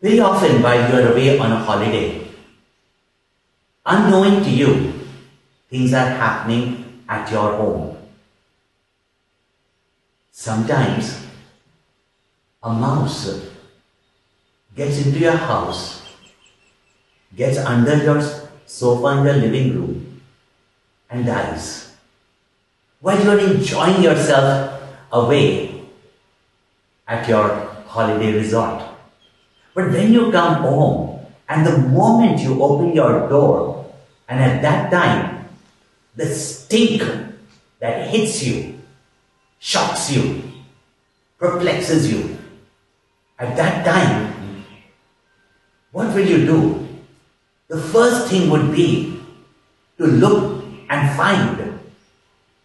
Very often, while you are away on a holiday, unknowing to you, things are happening at your home. Sometimes, a mouse gets into your house, gets under your sofa in the living room, and dies. While you are enjoying yourself away at your holiday resort. But when you come home, and the moment you open your door, and at that time, the stink that hits you, shocks you, perplexes you, at that time, what will you do? The first thing would be to look and find,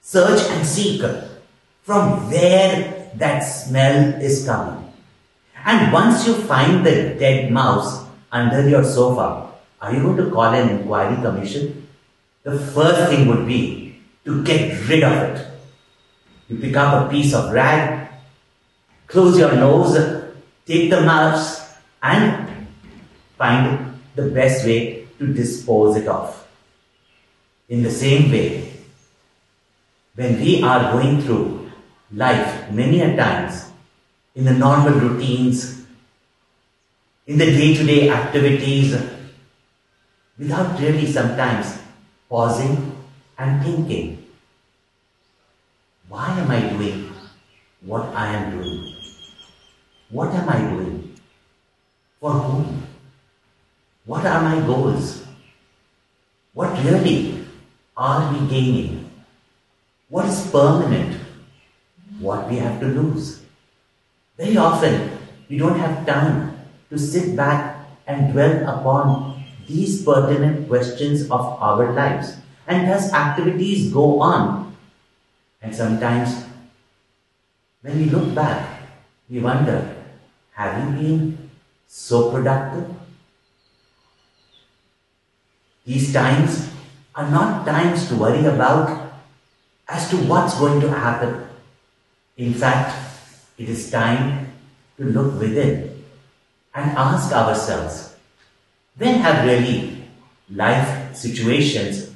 search and seek from where that smell is coming. And once you find the dead mouse under your sofa, are you going to call an inquiry commission? The first thing would be to get rid of it. You pick up a piece of rag, close your nose, take the mouse and find the best way to dispose it off. In the same way, when we are going through life many a times, in the normal routines, in the day-to-day activities, without really sometimes pausing and thinking, why am I doing what I am doing? What am I doing? For whom? What are my goals? What really are we gaining? What is permanent? What we have to lose? Very often, we don't have time to sit back and dwell upon these pertinent questions of our lives. And thus, activities go on. And sometimes, when we look back, we wonder have we been so productive? These times are not times to worry about as to what's going to happen. In fact, it is time to look within and ask ourselves, when have really life situations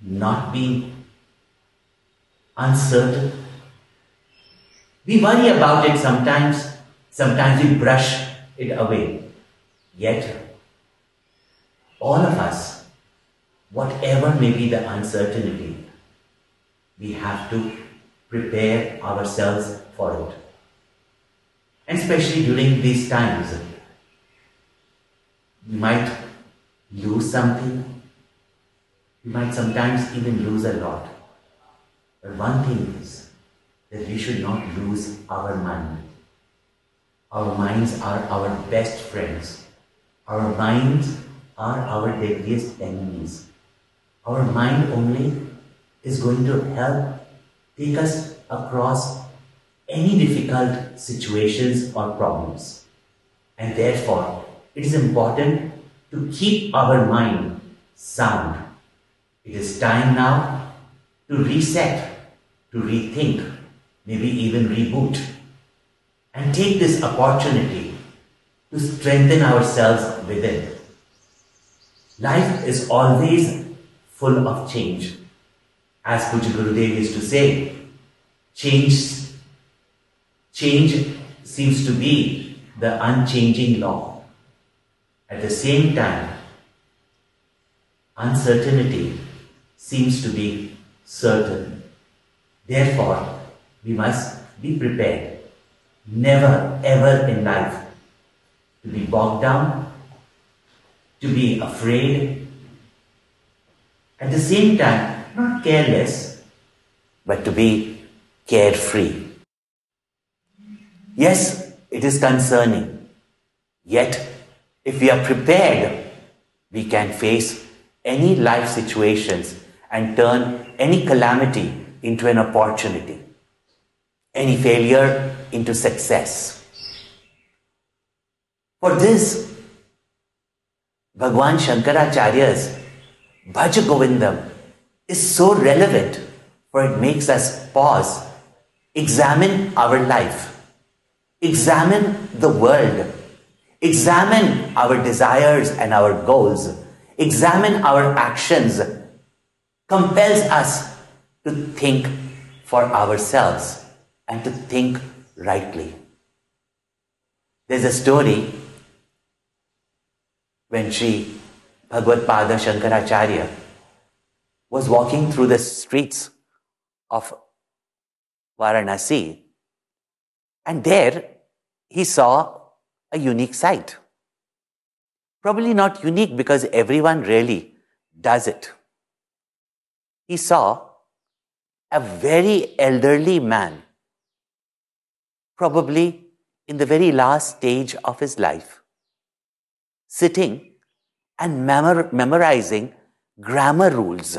not been uncertain? We worry about it sometimes, sometimes we brush it away. Yet, all of us, whatever may be the uncertainty, we have to prepare ourselves for it. And especially during these times, we might lose something, we might sometimes even lose a lot. But one thing is that we should not lose our mind. Our minds are our best friends. Our minds are our deadliest enemies. Our mind only is going to help take us across any difficult situations or problems. And therefore, it is important to keep our mind sound. It is time now to reset, to rethink, maybe even reboot, and take this opportunity to strengthen ourselves within. Life is always full of change. As Pujya Gurudev used to say, change Change seems to be the unchanging law. At the same time, uncertainty seems to be certain. Therefore, we must be prepared, never ever in life, to be bogged down, to be afraid, at the same time, not careless, but to be carefree. Yes, it is concerning. Yet, if we are prepared, we can face any life situations and turn any calamity into an opportunity, any failure into success. For this, Bhagwan Shankaracharya's Bhaj Govindam is so relevant for it makes us pause, examine our life, examine the world, examine our desires and our goals, examine our actions, compels us to think for ourselves and to think rightly. There's a story when Sri Bhagavad Pada Shankaracharya was walking through the streets of Varanasi, and there he saw a unique sight. Probably not unique because everyone really does it. He saw a very elderly man, probably in the very last stage of his life, sitting and memor- memorizing grammar rules.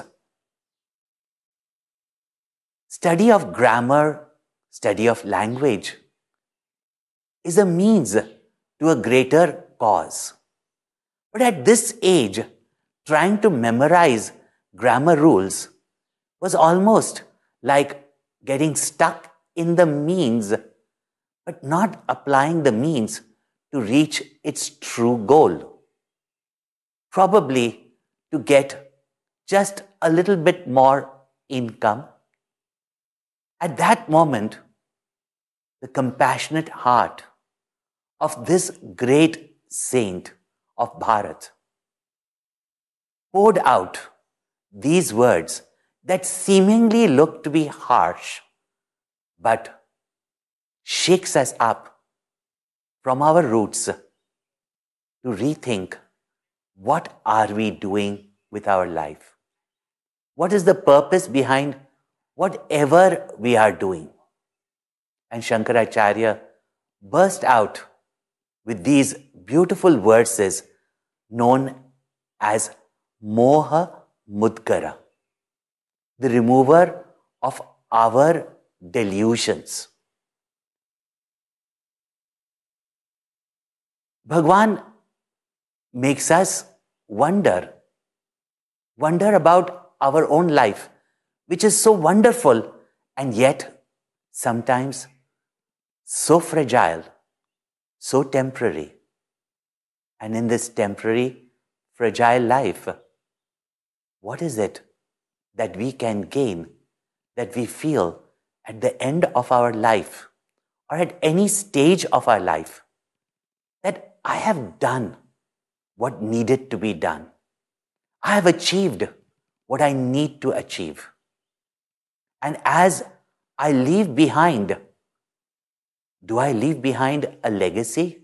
Study of grammar, study of language is a means to a greater cause. But at this age, trying to memorize grammar rules was almost like getting stuck in the means, but not applying the means to reach its true goal. Probably to get just a little bit more income. At that moment, the compassionate heart of this great saint of Bharat poured out these words that seemingly look to be harsh, but shakes us up from our roots to rethink what are we doing with our life? What is the purpose behind whatever we are doing? And Shankaracharya burst out with these beautiful verses known as Moha Mudgara, the remover of our delusions. Bhagwan makes us wonder, wonder about our own life, which is so wonderful and yet sometimes so fragile so temporary. And in this temporary, fragile life, what is it that we can gain, that we feel at the end of our life or at any stage of our life that I have done what needed to be done? I have achieved what I need to achieve. And as I leave behind do I leave behind a legacy?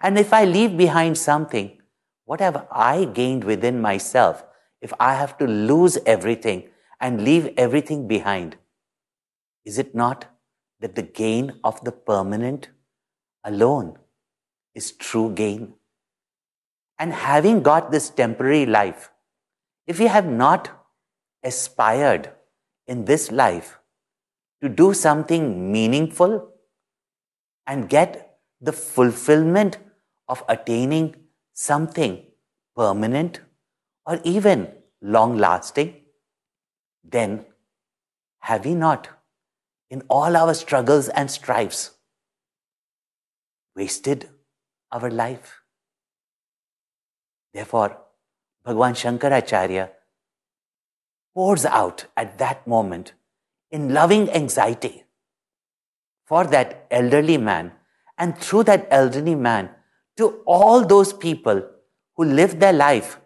And if I leave behind something, what have I gained within myself if I have to lose everything and leave everything behind? Is it not that the gain of the permanent alone is true gain? And having got this temporary life, if we have not aspired in this life to do something meaningful, and get the fulfillment of attaining something permanent or even long lasting, then have we not, in all our struggles and strifes, wasted our life? Therefore, Bhagwan Shankaracharya pours out at that moment in loving anxiety for that elderly man and through that elderly man to all those people who live their life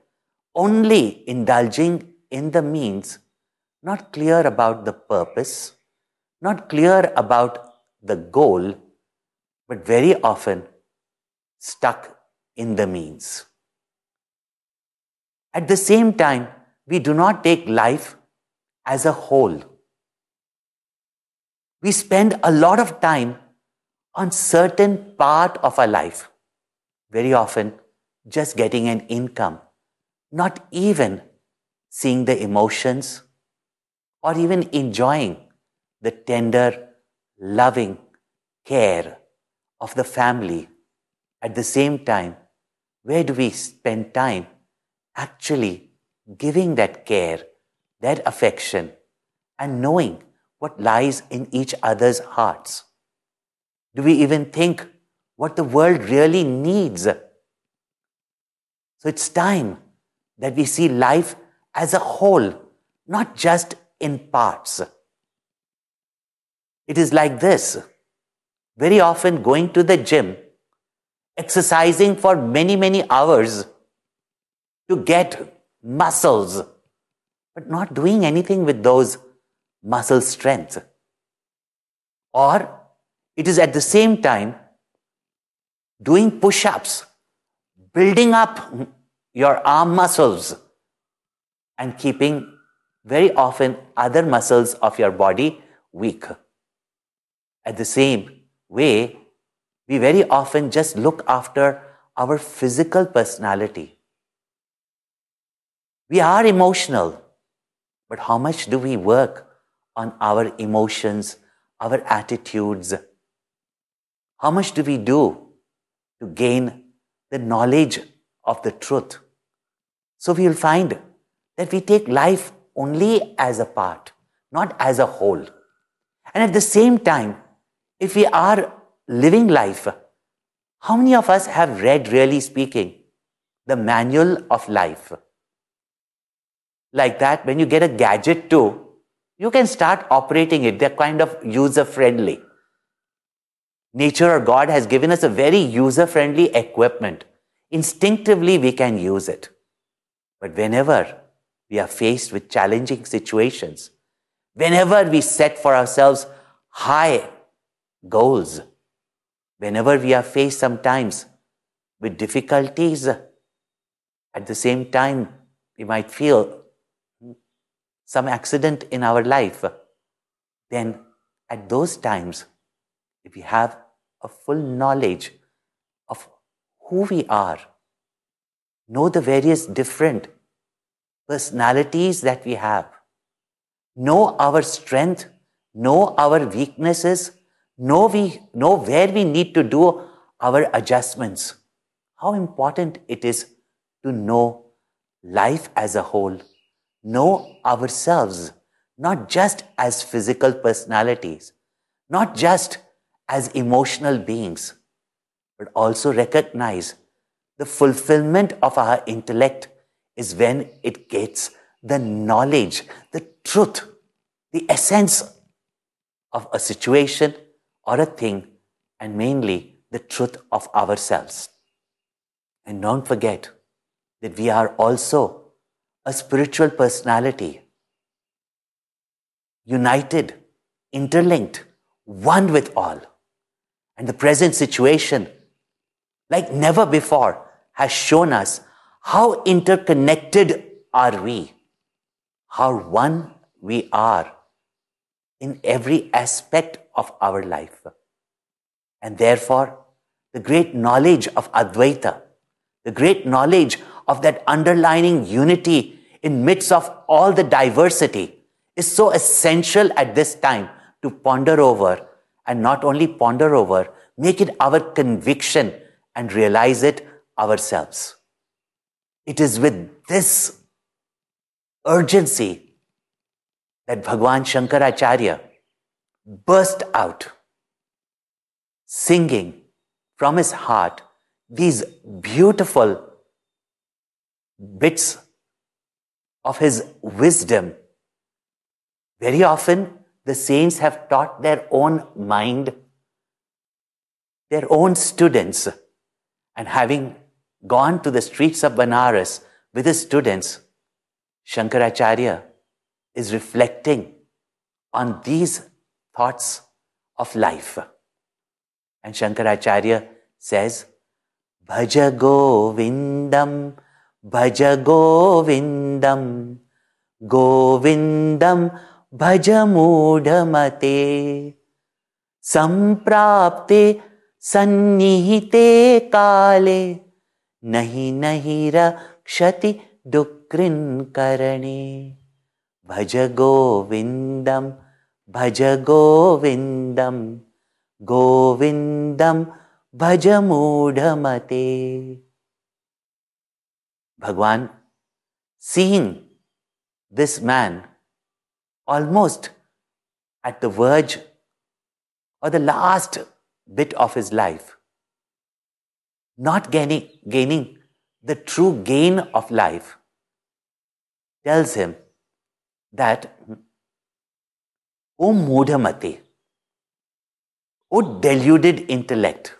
only indulging in the means, not clear about the purpose, not clear about the goal, but very often stuck in the means. At the same time, we do not take life as a whole. We spend a lot of time on certain part of our life. Very often just getting an income not even seeing the emotions or even enjoying the tender loving care of the family. At the same time where do we spend time actually giving that care that affection, and knowing what lies in each other's hearts? Do we even think what the world really needs? So it's time that we see life as a whole, not just in parts. It is like this. Very often going to the gym, exercising for many, many hours to get muscles, but not doing anything with those muscle strength. Or it is at the same time doing push ups, building up your arm muscles, and keeping very often other muscles of your body weak. At the same way, we very often just look after our physical personality. We are emotional, but how much do we work on our emotions, our attitudes? How much do we do to gain the knowledge of the truth? So we'll find that we take life only as a part, not as a whole. And at the same time, if we are living life, how many of us have read, really speaking, the manual of life? Like that, when you get a gadget too, you can start operating it. They're kind of user friendly. Nature or God has given us a very user friendly equipment. Instinctively, we can use it. But whenever we are faced with challenging situations, whenever we set for ourselves high goals, whenever we are faced sometimes with difficulties, at the same time, we might feel some accident in our life, then at those times, if we have a full knowledge of who we are, know the various different personalities that we have, know our strength, know our weaknesses, know, we, know where we need to do our adjustments. How important it is to know life as a whole, know ourselves, not just as physical personalities, not just as emotional beings, but also recognize the fulfillment of our intellect is when it gets the knowledge, the truth, the essence of a situation or a thing, and mainly the truth of ourselves. And don't forget that we are also a spiritual personality, united, interlinked, one with all. And the present situation, like never before, has shown us how interconnected are we? How one we are in every aspect of our life. And therefore, the great knowledge of Advaita, the great knowledge of that underlining unity in midst of all the diversity is so essential at this time to ponder over and not only ponder over, make it our conviction and realize it ourselves. It is with this urgency that Bhagwan Shankaracharya burst out singing from his heart these beautiful bits of his wisdom. Very often, the saints have taught their own mind, their own students, and having gone to the streets of Banaras with his students, Shankaracharya is reflecting on these thoughts of life. And Shankaracharya says, Bhaja Govindam, Bhajagovindam गोविन्दं भज मूढमते सम्प्राप्ते सन्निहिते काले नहि नहि रक्षति दुक्रिन् करणे भजगोविन्दं भजगोविन्दं गोविन्दं भज मूढमते Bhagwan, seeing this man almost at the verge or the last bit of his life, not gaining, gaining the true gain of life, tells him that, O Mudhamati, O deluded intellect,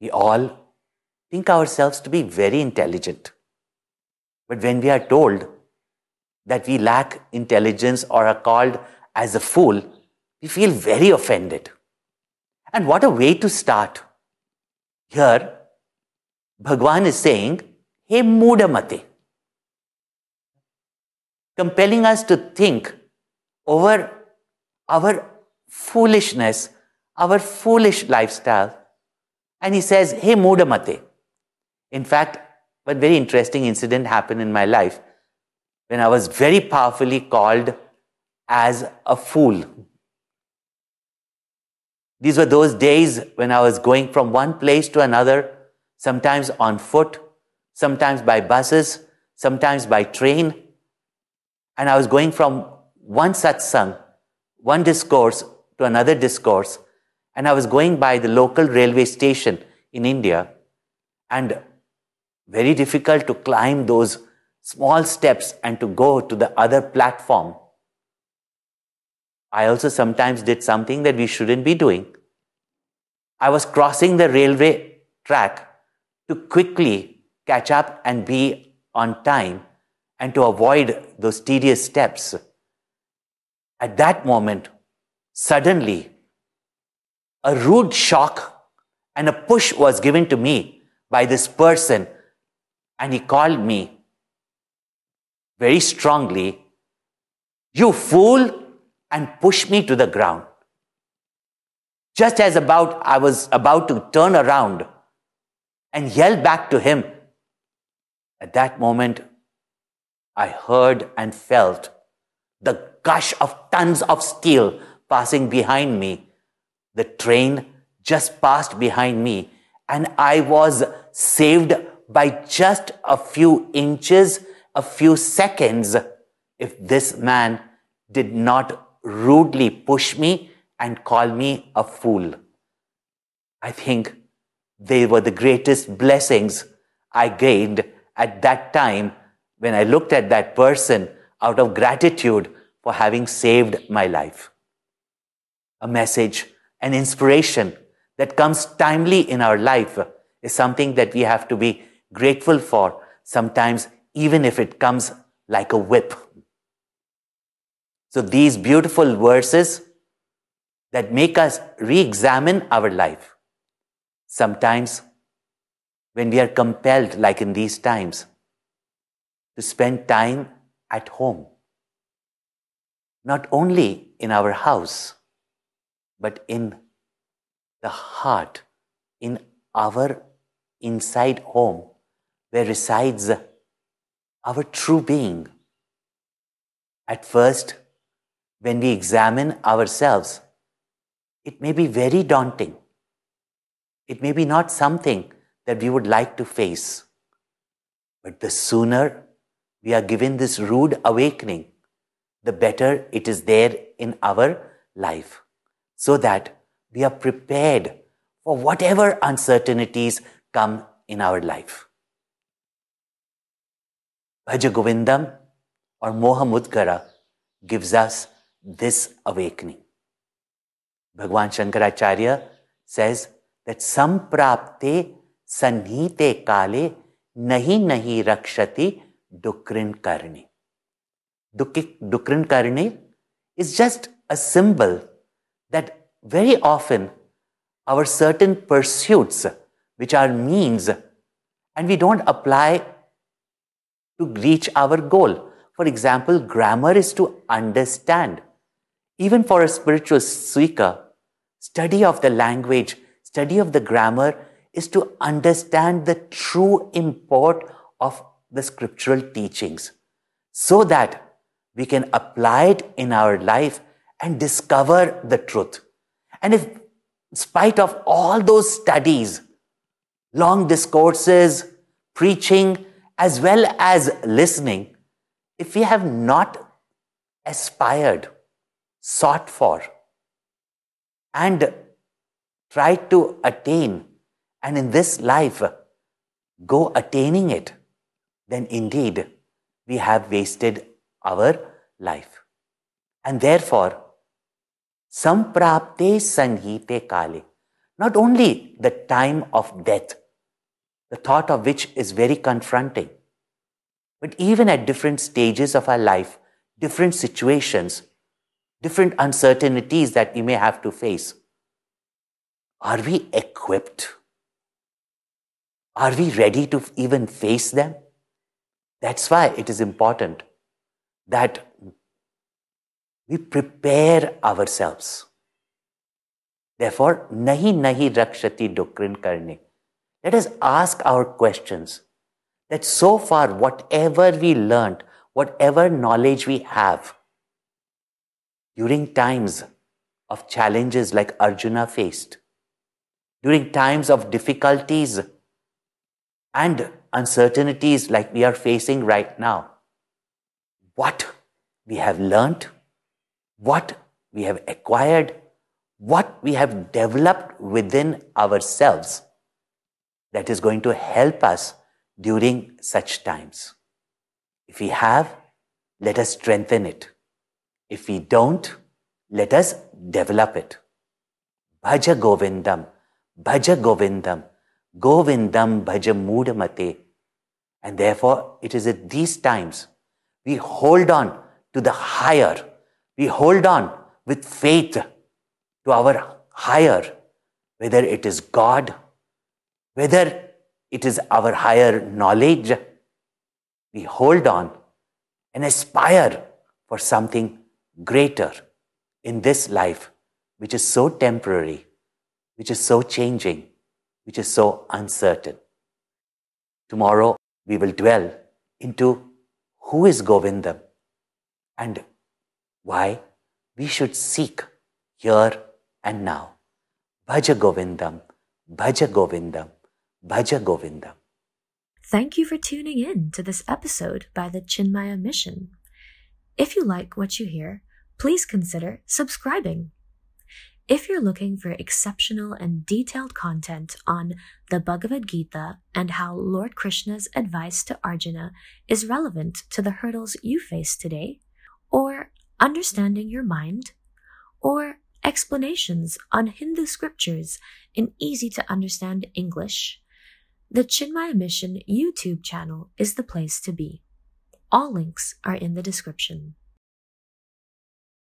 we all think ourselves to be very intelligent. But when we are told that we lack intelligence or are called as a fool, we feel very offended. And what a way to start. Here, Bhagwan is saying, Hey Mudamate, compelling us to think over our foolishness, our foolish lifestyle. And he says, Hey Mudamate. In fact, one very interesting incident happened in my life when I was very powerfully called as a fool. These were those days when I was going from one place to another, sometimes on foot, sometimes by buses, sometimes by train. And I was going from one satsang, one discourse to another discourse. And I was going by the local railway station in India. And very difficult to climb those small steps and to go to the other platform. I also sometimes did something that we shouldn't be doing. I was crossing the railway track to quickly catch up and be on time and to avoid those tedious steps. At that moment, suddenly, a rude shock and a push was given to me by this person, and he called me very strongly, You fool! and pushed me to the ground. Just as about I was about to turn around and yell back to him, at that moment I heard and felt the gush of tons of steel passing behind me. The train just passed behind me, and I was saved by just a few inches, a few seconds, if this man did not rudely push me and call me a fool. I think they were the greatest blessings I gained at that time when I looked at that person out of gratitude for having saved my life. A message, an inspiration that comes timely in our life is something that we have to be grateful for, sometimes even if it comes like a whip. So these beautiful verses that make us re-examine our life. Sometimes when we are compelled, like in these times, to spend time at home, not only in our house, but in the heart, in our inside home, where resides our true being. At first, when we examine ourselves, it may be very daunting. It may be not something that we would like to face. But the sooner we are given this rude awakening, the better it is there in our life, so that we are prepared for whatever uncertainties come in our life. Bhaja Govindam और Moha Mudgara gives us this awakening Bhagwan Shankaracharya says that some प्राप्ते सन्हीते काले नहीं नहीं रक्षति डुकृन करणी डुकृन करणी is just a symbol that very often our certain pursuits which are means and we don't apply to reach our goal. For example, grammar is to understand. Even for a spiritual seeker, study of the language, study of the grammar is to understand the true import of the scriptural teachings so that we can apply it in our life and discover the truth. And if, in spite of all those studies, long discourses, preaching, as well as listening, if we have not aspired, sought for, and tried to attain, and in this life go attaining it, then indeed we have wasted our life. And therefore, samprapte sanhite kale, not only the time of death, the thought of which is very confronting, but even at different stages of our life, different situations, different uncertainties that we may have to face, are we equipped? Are we ready to even face them? That's why it is important that we prepare ourselves. Therefore, nahi nahi rakshati dukrin karne. Let us ask our questions that so far, whatever we learned, whatever knowledge we have, during times of challenges like Arjuna faced, during times of difficulties and uncertainties like we are facing right now, what we have learned, what we have acquired, what we have developed within ourselves that is going to help us during such times. If we have, let us strengthen it. If we don't, let us develop it. Bhaja Govindam, Bhaja Govindam, Govindam Bhaja Mudamate. And therefore, it is at these times we hold on to the higher. We hold on with faith to our higher, whether it is God, whether it is our higher knowledge. We hold on and aspire for something greater in this life, which is so temporary, which is so changing, which is so uncertain. Tomorrow we will dwell into who is Govindam and why we should seek here and now. Bhaja Govindam, Bhaja Govindam. Bhaja Govinda. Thank you for tuning in to this episode by the Chinmaya Mission. If you like what you hear, please consider subscribing. If you're looking for exceptional and detailed content on the Bhagavad Gita and how Lord Krishna's advice to Arjuna is relevant to the hurdles you face today, or understanding your mind, or explanations on Hindu scriptures in easy to understand English, the Chinmaya Mission YouTube channel is the place to be. All links are in the description.